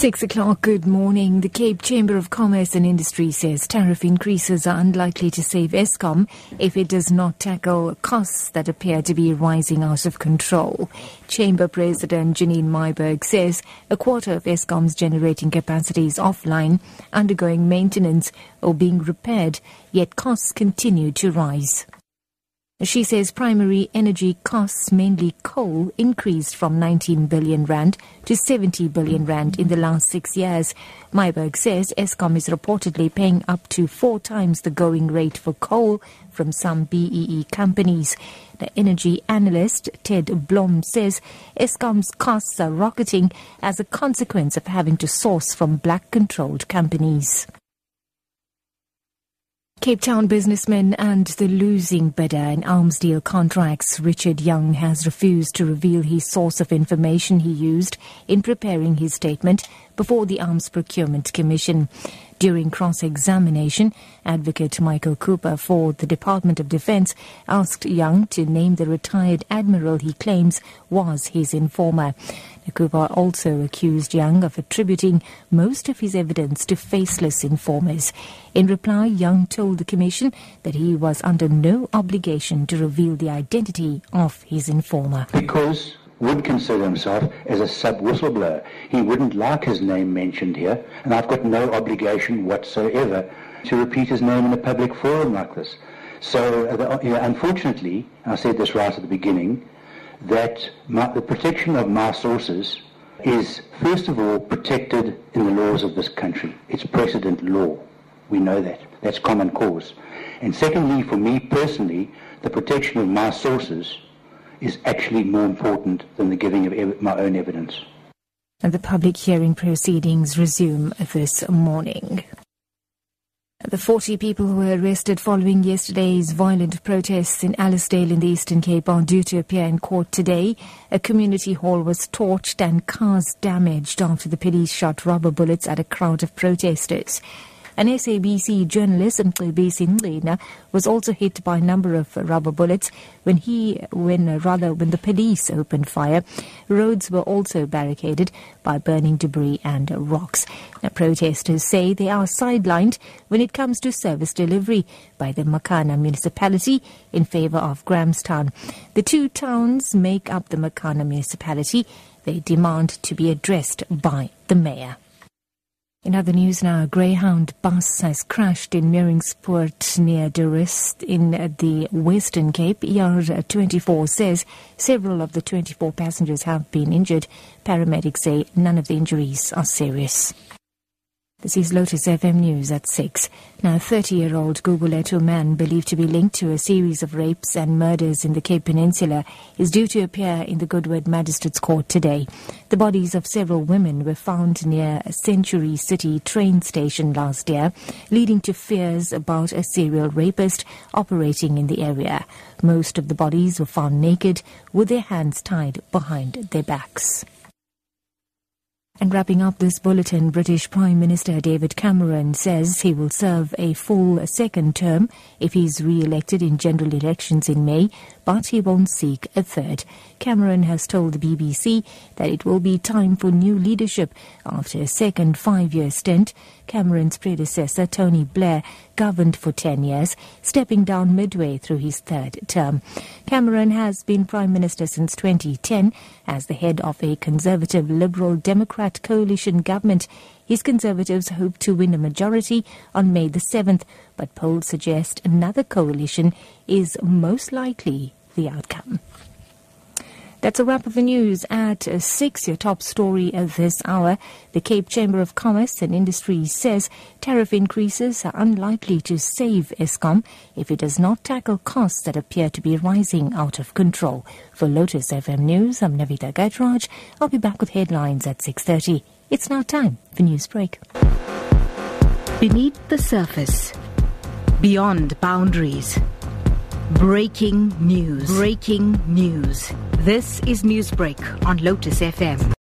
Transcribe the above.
Six o'clock, good morning. The Cape Chamber of Commerce and Industry says tariff increases are unlikely to save Eskom if it does not tackle costs that appear to be rising out of control. Chamber President Janine Myburgh says a quarter of Eskom's generating capacity is offline, undergoing maintenance or being repaired, yet costs continue to rise. She says primary energy costs, mainly coal, increased from 19 billion rand to 70 billion rand in the last six years. Myburgh says Eskom is reportedly paying up to four times the going rate for coal from some BEE companies. The energy analyst Ted Blom says Eskom's costs are rocketing as a consequence of having to source from black controlled companies. Cape Town businessman and the losing bidder in arms deal contracts, Richard Young, has refused to reveal his source of information he used in preparing his statement before the Arms Procurement Commission. During cross-examination, advocate Michael Cooper for the Department of Defense asked Young to name the retired admiral he claims was his informer. Cooper also accused Young of attributing most of his evidence to faceless informers. In reply, Young told the commission that he was under no obligation to reveal the identity of his informer. Because would consider himself as a sub-whistleblower. He wouldn't like his name mentioned here, and I've got no obligation whatsoever to repeat his name in a public forum like this. So, uh, you know, unfortunately, I said this right at the beginning, that the protection of my sources is, first of all, protected in the laws of this country. It's precedent law. We know that. That's common cause. And secondly, for me personally, the protection of my sources is actually more important than the giving of ev- my own evidence. And the public hearing proceedings resume this morning. The 40 people who were arrested following yesterday's violent protests in Alicedale in the Eastern Cape are due to appear in court today. A community hall was torched and cars damaged after the police shot rubber bullets at a crowd of protesters. An SABC journalist, was also hit by a number of rubber bullets when he, when uh, rather, when the police opened fire. Roads were also barricaded by burning debris and rocks. Now, protesters say they are sidelined when it comes to service delivery by the Makana municipality in favor of Grahamstown. The two towns make up the Makana municipality. They demand to be addressed by the mayor. In other news now, a Greyhound bus has crashed in Meiringspoort near De Rust in the Western Cape. ER24 says several of the 24 passengers have been injured. Paramedics say none of the injuries are serious. This is Lotus FM News at 6. Now, 30-year-old Gugulethu man believed to be linked to a series of rapes and murders in the Cape Peninsula is due to appear in the Goodwood Magistrates Court today. The bodies of several women were found near a Century City train station last year, leading to fears about a serial rapist operating in the area. Most of the bodies were found naked with their hands tied behind their backs. And wrapping up this bulletin, British Prime Minister David Cameron says he will serve a full second term if he's re-elected in general elections in May, but he won't seek a third. Cameron has told the BBC that it will be time for new leadership after a second five-year stint. Cameron's predecessor, Tony Blair, governed for 10 years, stepping down midway through his third term. Cameron has been Prime Minister since 2010 as the head of a conservative Liberal Democrat coalition government. His Conservatives hope to win a majority on May the 7th, but polls suggest another coalition is most likely the outcome. That's a wrap of the news at uh, 6. Your top story of this hour. The Cape Chamber of Commerce and Industry says tariff increases are unlikely to save Eskom if it does not tackle costs that appear to be rising out of control. For Lotus FM News, I'm Navitha Gajraj. I'll be back with headlines at 6.30. It's now time for News Break. Beneath the surface, beyond boundaries. Breaking news. Breaking news. This is Newsbreak on Lotus FM.